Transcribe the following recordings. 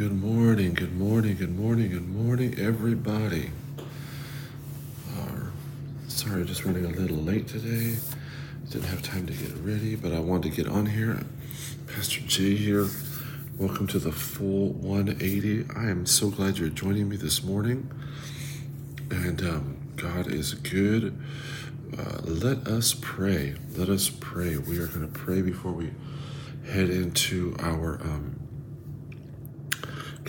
good morning, good morning, good morning, good morning, everybody. Uh, sorry, just running a little late today. Didn't have time to get ready, but I wanted to get on here. Pastor Jay here. Welcome to the full 180. I am so glad you're joining me this morning. And um, God is good. Uh, let us pray. Let us pray. We are going to pray before we head into our um,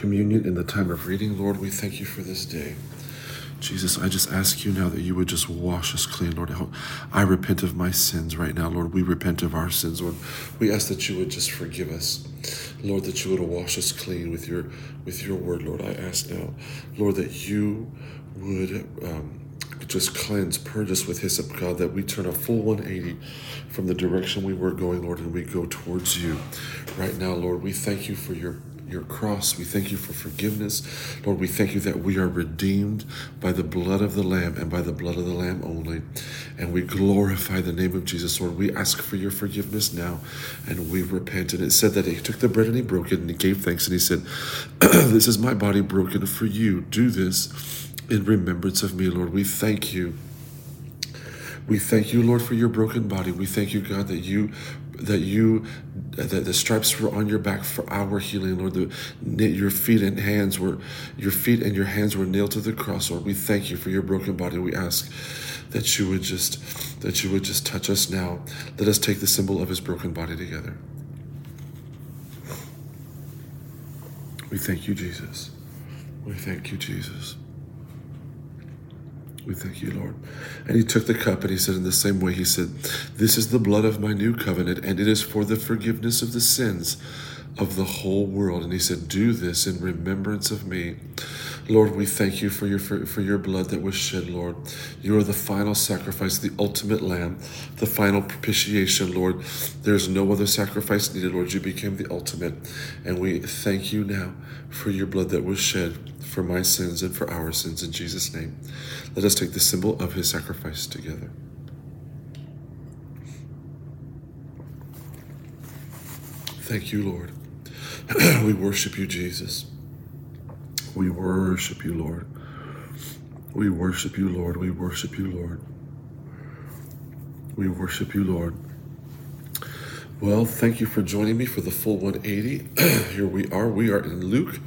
communion in the time of reading. Lord, we thank you for this day. Jesus, I just ask you now that you would just wash us clean, Lord. I repent of my sins right now, Lord. We repent of our sins, Lord. We ask that you would just forgive us, Lord. That you would wash us clean with your with your word, Lord. I ask now, Lord, that you would um, just cleanse, purge us with hyssop, God. That we turn a full 180 from the direction we were going, Lord, and we go towards you right now, Lord. We thank you for your your cross. We thank you for forgiveness. Lord, we thank you that we are redeemed by the blood of the Lamb and by the blood of the Lamb only. And we glorify the name of Jesus. Lord, we ask for your forgiveness now and we repent. And it said that he took the bread and he broke it and he gave thanks and he said, This is my body broken for you. Do this in remembrance of me, Lord. We thank you. We thank you, Lord, for your broken body. We thank you, God, that you that you that the stripes were on your back for our healing, Lord. The, your feet and hands were your feet and your hands were nailed to the cross, Lord. We thank you for your broken body. We ask that you would just that you would just touch us now. Let us take the symbol of his broken body together. We thank you, Jesus. We thank you, Jesus. We thank you, Lord. And he took the cup and he said, in the same way, he said, This is the blood of my new covenant, and it is for the forgiveness of the sins of the whole world. And he said, Do this in remembrance of me. Lord, we thank you for your for, for, your blood that was shed, Lord. You are the final sacrifice, the ultimate lamb, the final propitiation, Lord. There's no other sacrifice needed, Lord. You became the ultimate. And we thank you now for your blood that was shed for my sins and for our sins in Jesus' name. Let us take the symbol of his sacrifice together. Thank you, Lord. we worship you, Jesus. We worship you, Lord. We worship you, Lord. We worship you, Lord. We worship you, Lord. Well, thank you for joining me for the full 180. Here we are. We are in Luke,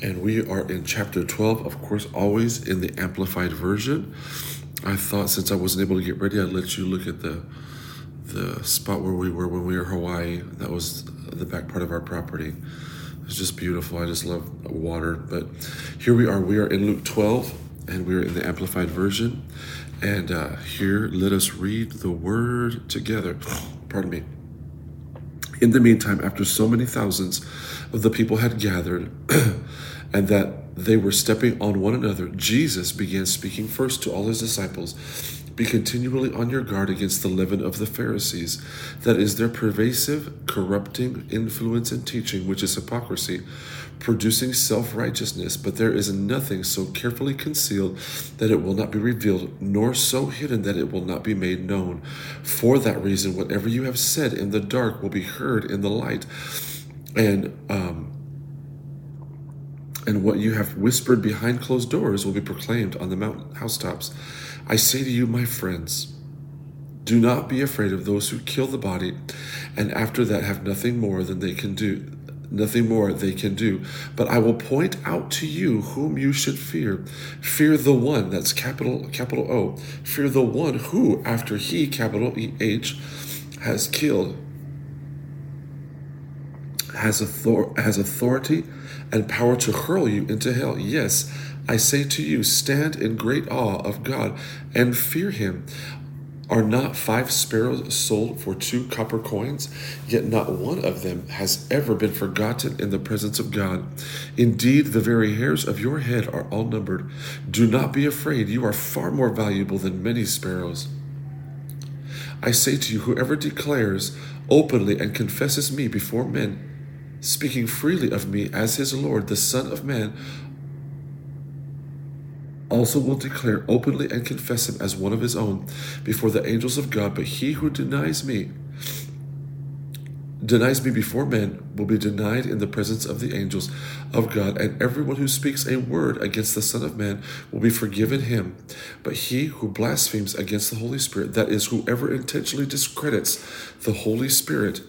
and we are in chapter 12, of course, always in the Amplified Version. I thought since I wasn't able to get ready, I'd let you look at the the spot where we were when we were Hawaii. That was the back part of our property. It's just beautiful. I just love water. But here we are. We are in Luke 12, and we're in the Amplified Version. And uh, here, let us read the word together. Pardon me. In the meantime, after so many thousands of the people had gathered, and that they were stepping on one another, Jesus began speaking first to all his disciples be continually on your guard against the leaven of the Pharisees, that is, their pervasive, corrupting influence and teaching, which is hypocrisy, producing self righteousness. But there is nothing so carefully concealed that it will not be revealed, nor so hidden that it will not be made known. For that reason, whatever you have said in the dark will be heard in the light. And, um, and what you have whispered behind closed doors will be proclaimed on the mountain housetops. I say to you, my friends, do not be afraid of those who kill the body and after that have nothing more than they can do nothing more they can do. But i will point out to you whom you should fear. Fear the one that's capital capital o. Fear the one who after he capital eh has killed has author- has authority and power to hurl you into hell yes I say to you, stand in great awe of God and fear him. Are not five sparrows sold for two copper coins? Yet not one of them has ever been forgotten in the presence of God. Indeed, the very hairs of your head are all numbered. Do not be afraid, you are far more valuable than many sparrows. I say to you, whoever declares openly and confesses me before men, speaking freely of me as his Lord, the Son of Man, also will declare openly and confess him as one of his own before the angels of God. But he who denies me denies me before men will be denied in the presence of the angels of God, and everyone who speaks a word against the Son of Man will be forgiven him. But he who blasphemes against the Holy Spirit, that is, whoever intentionally discredits the Holy Spirit,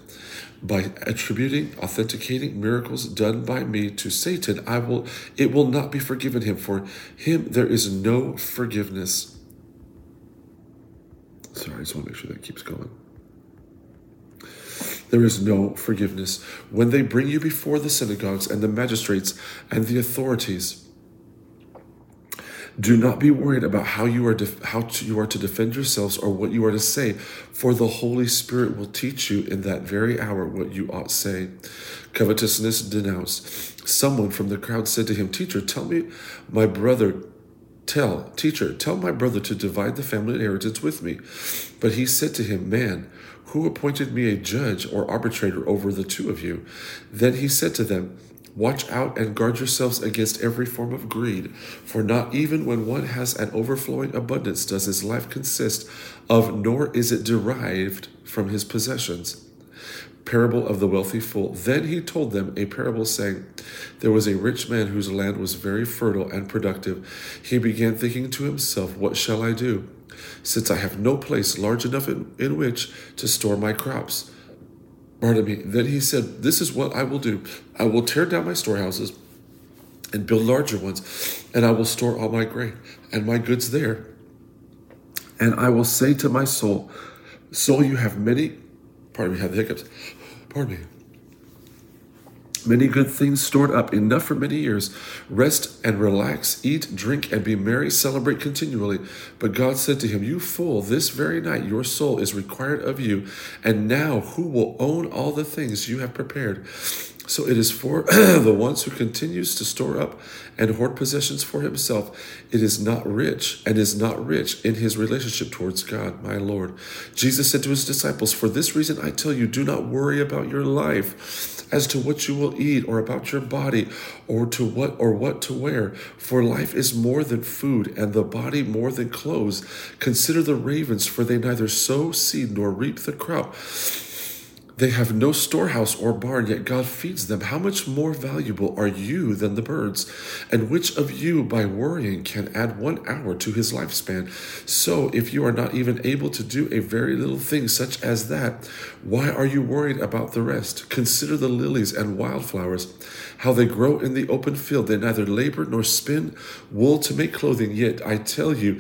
by attributing authenticating miracles done by me to Satan, I will it will not be forgiven him. For him there is no forgiveness. Sorry, I just want to make sure that keeps going there is no forgiveness. When they bring you before the synagogues and the magistrates and the authorities, do not be worried about how you are def- how to, you are to defend yourselves or what you are to say, for the Holy Spirit will teach you in that very hour what you ought to say. Covetousness denounced. Someone from the crowd said to him, "Teacher, tell me, my brother." Tell, teacher, tell my brother to divide the family inheritance with me. But he said to him, Man, who appointed me a judge or arbitrator over the two of you? Then he said to them, Watch out and guard yourselves against every form of greed, for not even when one has an overflowing abundance does his life consist of, nor is it derived from his possessions. Parable of the wealthy fool. Then he told them a parable saying, There was a rich man whose land was very fertile and productive. He began thinking to himself, What shall I do? since I have no place large enough in, in which to store my crops. Me. Then he said, This is what I will do. I will tear down my storehouses and build larger ones, and I will store all my grain and my goods there. And I will say to my soul, Soul, you have many, pardon me, have the hiccups, pardon me many good things stored up, enough for many years. Rest and relax, eat, drink, and be merry, celebrate continually. But God said to him, You fool, this very night your soul is required of you, and now who will own all the things you have prepared? So it is for the ones who continues to store up and hoard possessions for himself. It is not rich and is not rich in his relationship towards God, my Lord. Jesus said to his disciples, For this reason I tell you, do not worry about your life as to what you will eat or about your body or to what or what to wear. For life is more than food and the body more than clothes. Consider the ravens, for they neither sow seed nor reap the crop they have no storehouse or barn, yet God feeds them. How much more valuable are you than the birds? And which of you, by worrying, can add one hour to his lifespan? So, if you are not even able to do a very little thing such as that, why are you worried about the rest? Consider the lilies and wildflowers, how they grow in the open field. They neither labor nor spin wool to make clothing. Yet I tell you,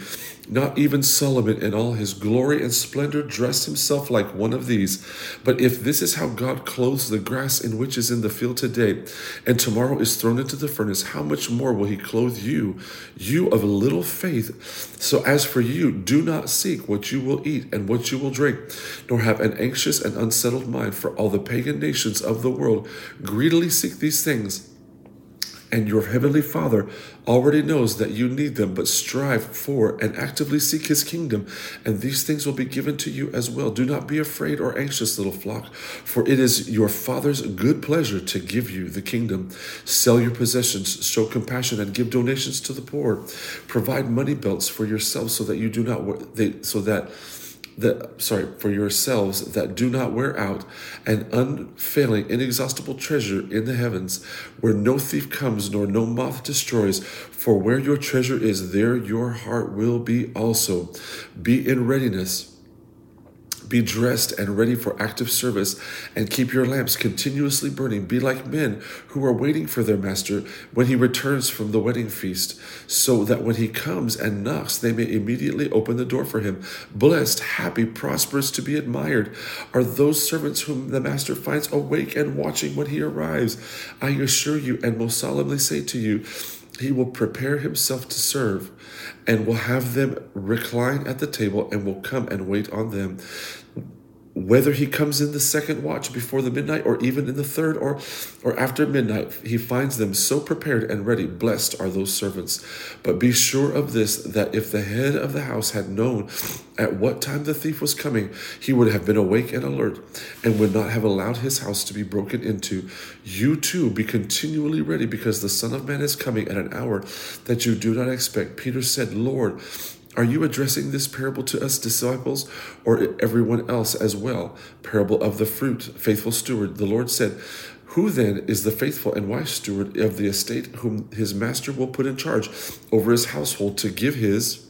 not even Solomon in all his glory and splendor dressed himself like one of these. But if this is how God clothes the grass in which is in the field today, and tomorrow is thrown into the furnace, how much more will he clothe you, you of little faith? So as for you, do not seek what you will eat and what you will drink, nor have an anxious and unsettled mind, for all the pagan nations of the world greedily seek these things and your heavenly Father already knows that you need them, but strive for and actively seek his kingdom, and these things will be given to you as well. Do not be afraid or anxious, little flock, for it is your Father's good pleasure to give you the kingdom. Sell your possessions, show compassion, and give donations to the poor. Provide money belts for yourselves so that you do not they so that that sorry for yourselves that do not wear out an unfailing inexhaustible treasure in the heavens where no thief comes nor no moth destroys. For where your treasure is there your heart will be also. Be in readiness be dressed and ready for active service, and keep your lamps continuously burning. Be like men who are waiting for their master when he returns from the wedding feast, so that when he comes and knocks, they may immediately open the door for him. Blessed, happy, prosperous, to be admired are those servants whom the master finds awake and watching when he arrives. I assure you and most solemnly say to you, he will prepare himself to serve and will have them recline at the table and will come and wait on them whether he comes in the second watch before the midnight or even in the third or or after midnight he finds them so prepared and ready blessed are those servants. But be sure of this that if the head of the house had known at what time the thief was coming he would have been awake and alert and would not have allowed his house to be broken into. You too be continually ready because the son of man is coming at an hour that you do not expect. Peter said lord Are you addressing this parable to us disciples or everyone else as well? Parable of the fruit, faithful steward. The Lord said, who then is the faithful and wise steward of the estate whom his master will put in charge over his household to give his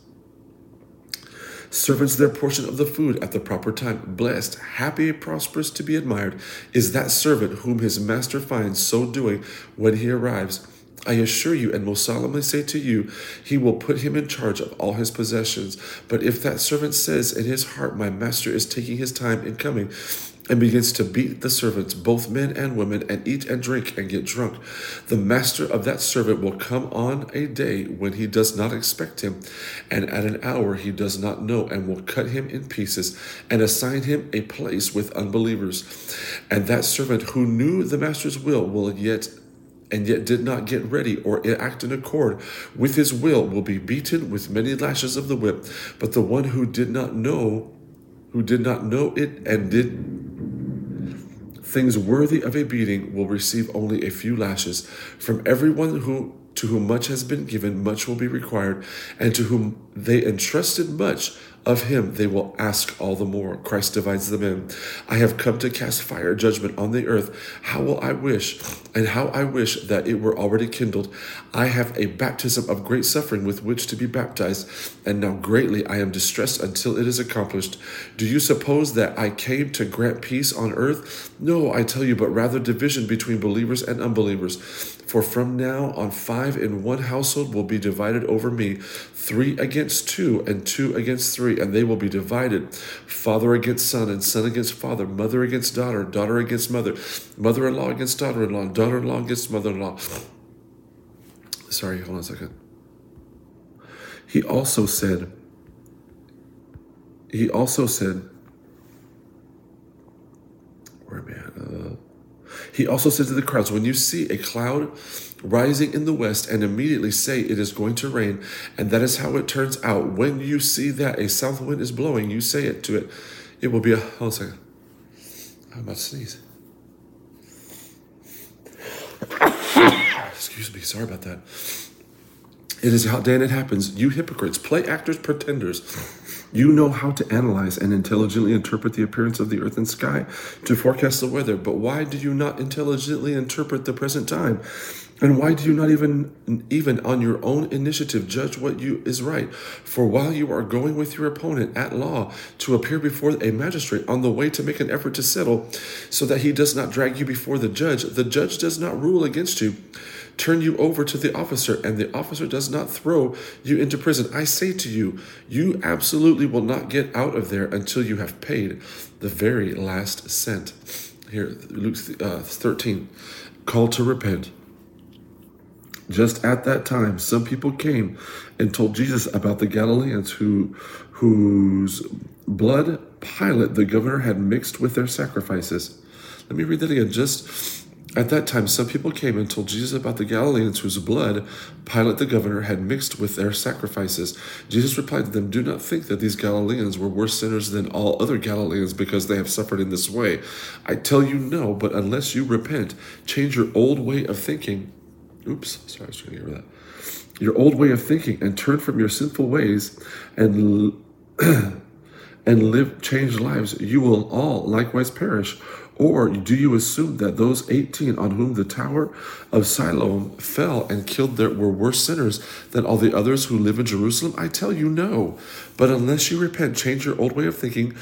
servants their portion of the food at the proper time? Blessed, happy, prosperous, to be admired is that servant whom his master finds so doing when he arrives. I assure you and most solemnly say to you, he will put him in charge of all his possessions. But if that servant says in his heart, My master is taking his time in coming, and begins to beat the servants, both men and women, and eat and drink and get drunk. The master of that servant will come on a day when he does not expect him, and at an hour he does not know, and will cut him in pieces and assign him a place with unbelievers. And that servant who knew the master's will will yet and yet did not get ready or act in accord with his will will be beaten with many lashes of the whip. But the one who did not know, who did not know it and did things worthy of a beating will receive only a few lashes. From everyone who to whom much has been given, much will be required, and to whom they entrusted much, of him they will ask all the more. Christ divides them in. I have come to cast fire judgment on the earth. How will I wish, and how I wish that it were already kindled. I have a baptism of great suffering with which to be baptized, and now greatly I am distressed until it is accomplished. Do you suppose that I came to grant peace on earth? No, I tell you, but rather division between believers and unbelievers. For from now on, five in one household will be divided over me, three against two, and two against three, and they will be divided father against son, and son against father, mother against daughter, daughter against mother, mother in law against daughter in law, daughter in law against mother in law. Sorry, hold on a second. He also said, he also said, where am I at? Uh, he also said to the crowds, When you see a cloud rising in the west, and immediately say it is going to rain, and that is how it turns out. When you see that a south wind is blowing, you say it to it. It will be a. Hold a second. I'm about to sneeze. Excuse me, sorry about that. It is how Dan it happens. You hypocrites, play actors, pretenders. You know how to analyze and intelligently interpret the appearance of the earth and sky to forecast the weather, but why do you not intelligently interpret the present time? And why do you not even even on your own initiative judge what you is right? For while you are going with your opponent at law to appear before a magistrate on the way to make an effort to settle, so that he does not drag you before the judge, the judge does not rule against you turn you over to the officer, and the officer does not throw you into prison. I say to you, you absolutely will not get out of there until you have paid the very last cent. Here, Luke uh, 13, call to repent. Just at that time, some people came and told Jesus about the Galileans who, whose blood Pilate, the governor, had mixed with their sacrifices. Let me read that again. Just at that time, some people came and told Jesus about the Galileans whose blood Pilate the governor had mixed with their sacrifices. Jesus replied to them, Do not think that these Galileans were worse sinners than all other Galileans because they have suffered in this way. I tell you no, but unless you repent, change your old way of thinking. Oops, sorry, I was trying to get rid of that. Your old way of thinking and turn from your sinful ways and and live changed lives, you will all likewise perish. Or do you assume that those 18 on whom the tower of Siloam fell and killed there were worse sinners than all the others who live in Jerusalem? I tell you no. But unless you repent, change your old way of thinking,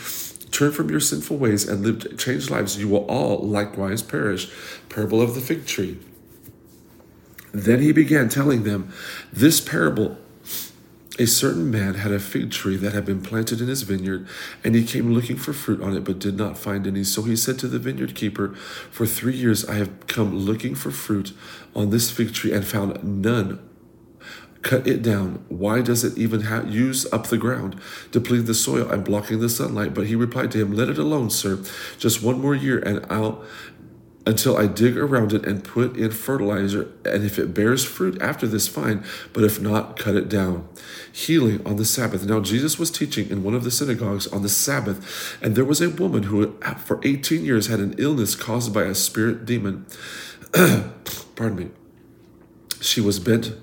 turn from your sinful ways, and live changed lives, you will all likewise perish. Parable of the fig tree. Then he began telling them this parable a certain man had a fig tree that had been planted in his vineyard, and he came looking for fruit on it, but did not find any. So he said to the vineyard keeper, For three years I have come looking for fruit on this fig tree and found none. Cut it down. Why does it even ha- use up the ground, depleting the soil and blocking the sunlight? But he replied to him, Let it alone, sir. Just one more year, and I'll until I dig around it and put in fertilizer. And if it bears fruit after this, fine, but if not, cut it down. Healing on the Sabbath. Now, Jesus was teaching in one of the synagogues on the Sabbath, and there was a woman who, for 18 years, had an illness caused by a spirit demon. Pardon me. She was bent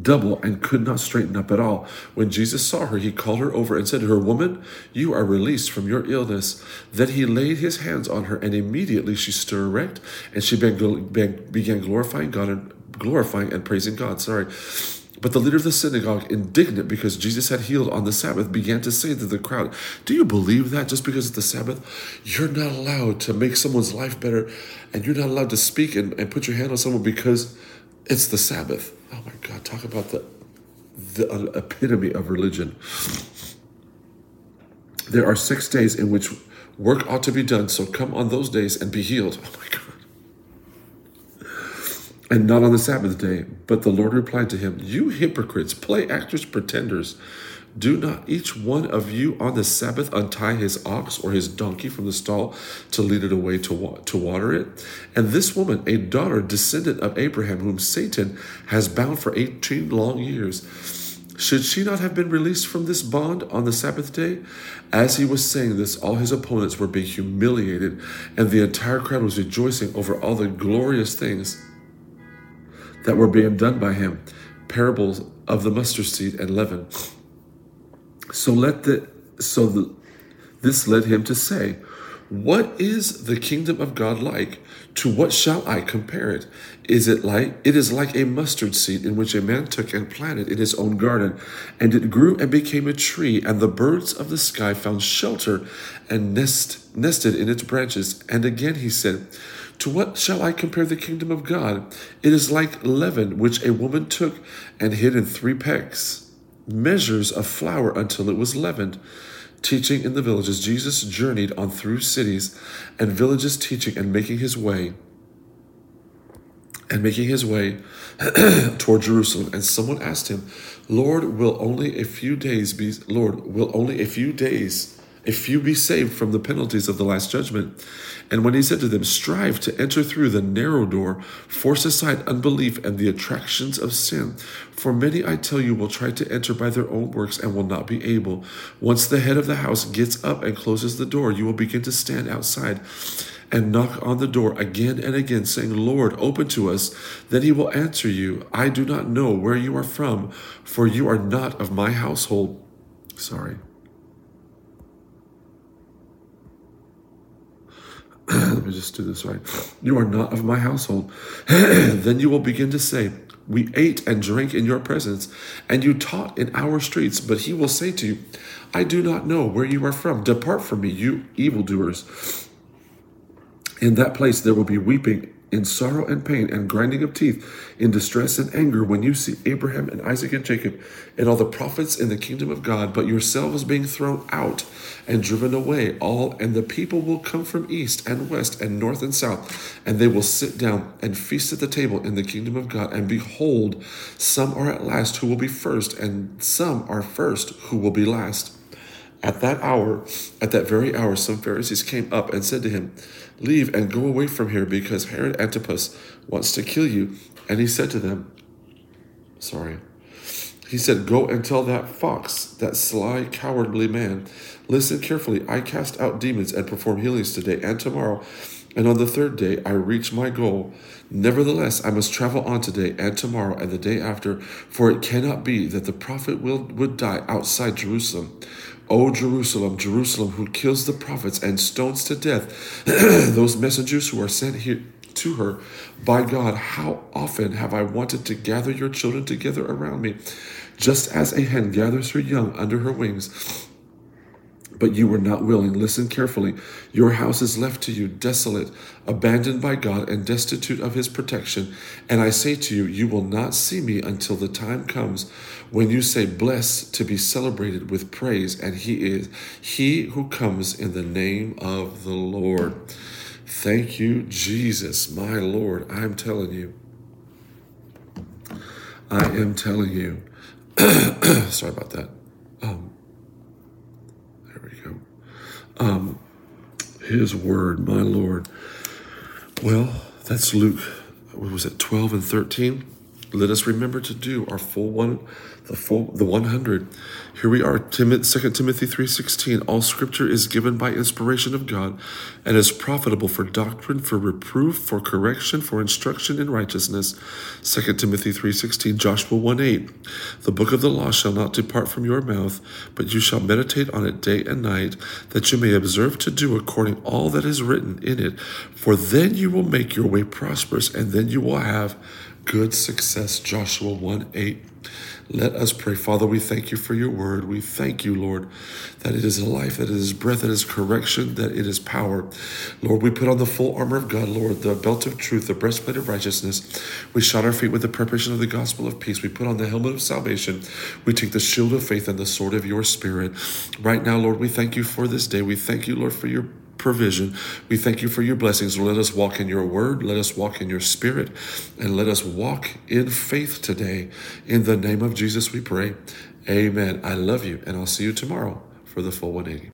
double and could not straighten up at all. When Jesus saw her, he called her over and said to her, Woman, you are released from your illness. Then he laid his hands on her, and immediately she stood erect, and she began glorifying God and glorifying and praising God. Sorry. But the leader of the synagogue, indignant because Jesus had healed on the Sabbath, began to say to the crowd, Do you believe that just because it's the Sabbath, you're not allowed to make someone's life better and you're not allowed to speak and, and put your hand on someone because it's the Sabbath? Oh my God, talk about the, the uh, epitome of religion. There are six days in which work ought to be done, so come on those days and be healed. Oh my God and not on the Sabbath day. But the Lord replied to him, You hypocrites, play actors, pretenders. Do not each one of you on the Sabbath untie his ox or his donkey from the stall to lead it away to, wa- to water it? And this woman, a daughter, descendant of Abraham, whom Satan has bound for 18 long years, should she not have been released from this bond on the Sabbath day? As he was saying this, all his opponents were being humiliated, and the entire crowd was rejoicing over all the glorious things that were being done by him, parables of the mustard seed and leaven. So let the so the, this led him to say, What is the kingdom of God like? To what shall I compare it? Is it like it is like a mustard seed in which a man took and planted in his own garden, and it grew and became a tree, and the birds of the sky found shelter and nest nested in its branches. And again he said, to what shall I compare the kingdom of God? It is like leaven which a woman took and hid in three pecks, measures of flour until it was leavened. Teaching in the villages, Jesus journeyed on through cities and villages, teaching and making his way and making his way toward Jerusalem. And someone asked him, Lord, will only a few days be Lord, will only a few days a few be saved from the penalties of the last judgment. And when he said to them, Strive to enter through the narrow door, force aside unbelief and the attractions of sin. For many, I tell you, will try to enter by their own works and will not be able. Once the head of the house gets up and closes the door, you will begin to stand outside and knock on the door again and again, saying, Lord, open to us. Then he will answer you, I do not know where you are from, for you are not of my household. Sorry. let just do this right. You are not of my household. then you will begin to say, We ate and drank in your presence, and you taught in our streets. But he will say to you, I do not know where you are from. Depart from me, you evildoers. In that place there will be weeping in sorrow and pain and grinding of teeth, in distress and anger, when you see Abraham and Isaac and Jacob and all the prophets in the kingdom of God, but yourselves being thrown out and driven away, all and the people will come from east and west and north and south, and they will sit down and feast at the table in the kingdom of God. And behold, some are at last who will be first, and some are first who will be last. At that hour, at that very hour, some Pharisees came up and said to him, Leave and go away from here, because Herod Antipas wants to kill you. And he said to them, Sorry. He said, Go and tell that fox, that sly, cowardly man, listen carefully. I cast out demons and perform healings today and tomorrow, and on the third day I reach my goal. Nevertheless, I must travel on today and tomorrow and the day after, for it cannot be that the prophet will, would die outside Jerusalem. O Jerusalem, Jerusalem, who kills the prophets and stones to death those messengers who are sent here to her by God, how often have I wanted to gather your children together around me, just as a hen gathers her young under her wings but you were not willing. Listen carefully. Your house is left to you desolate, abandoned by God, and destitute of his protection. And I say to you, you will not see me until the time comes when you say, Blessed to be celebrated with praise, and he is he who comes in the name of the Lord. Thank you, Jesus, my Lord. I'm telling you. I am telling you. Sorry about that. Um, um, his word, my Lord. Well, that's Luke, what was it, 12 and 13? Let us remember to do our full one, the full the 100. Here we are, Tim, 2 Timothy 3.16. All scripture is given by inspiration of God and is profitable for doctrine, for reproof, for correction, for instruction in righteousness. 2 Timothy 3.16. Joshua 1.8. The book of the law shall not depart from your mouth, but you shall meditate on it day and night, that you may observe to do according all that is written in it. For then you will make your way prosperous, and then you will have good success. Joshua 1 8. Let us pray. Father, we thank you for your word. We thank you, Lord, that it is a life, that it is breath, that it is correction, that it is power. Lord, we put on the full armor of God, Lord, the belt of truth, the breastplate of righteousness. We shod our feet with the preparation of the gospel of peace. We put on the helmet of salvation. We take the shield of faith and the sword of your spirit. Right now, Lord, we thank you for this day. We thank you, Lord, for your provision. We thank you for your blessings. Let us walk in your word. Let us walk in your spirit. And let us walk in faith today. In the name of Jesus, we pray. Amen. I love you, and I'll see you tomorrow for the full 180.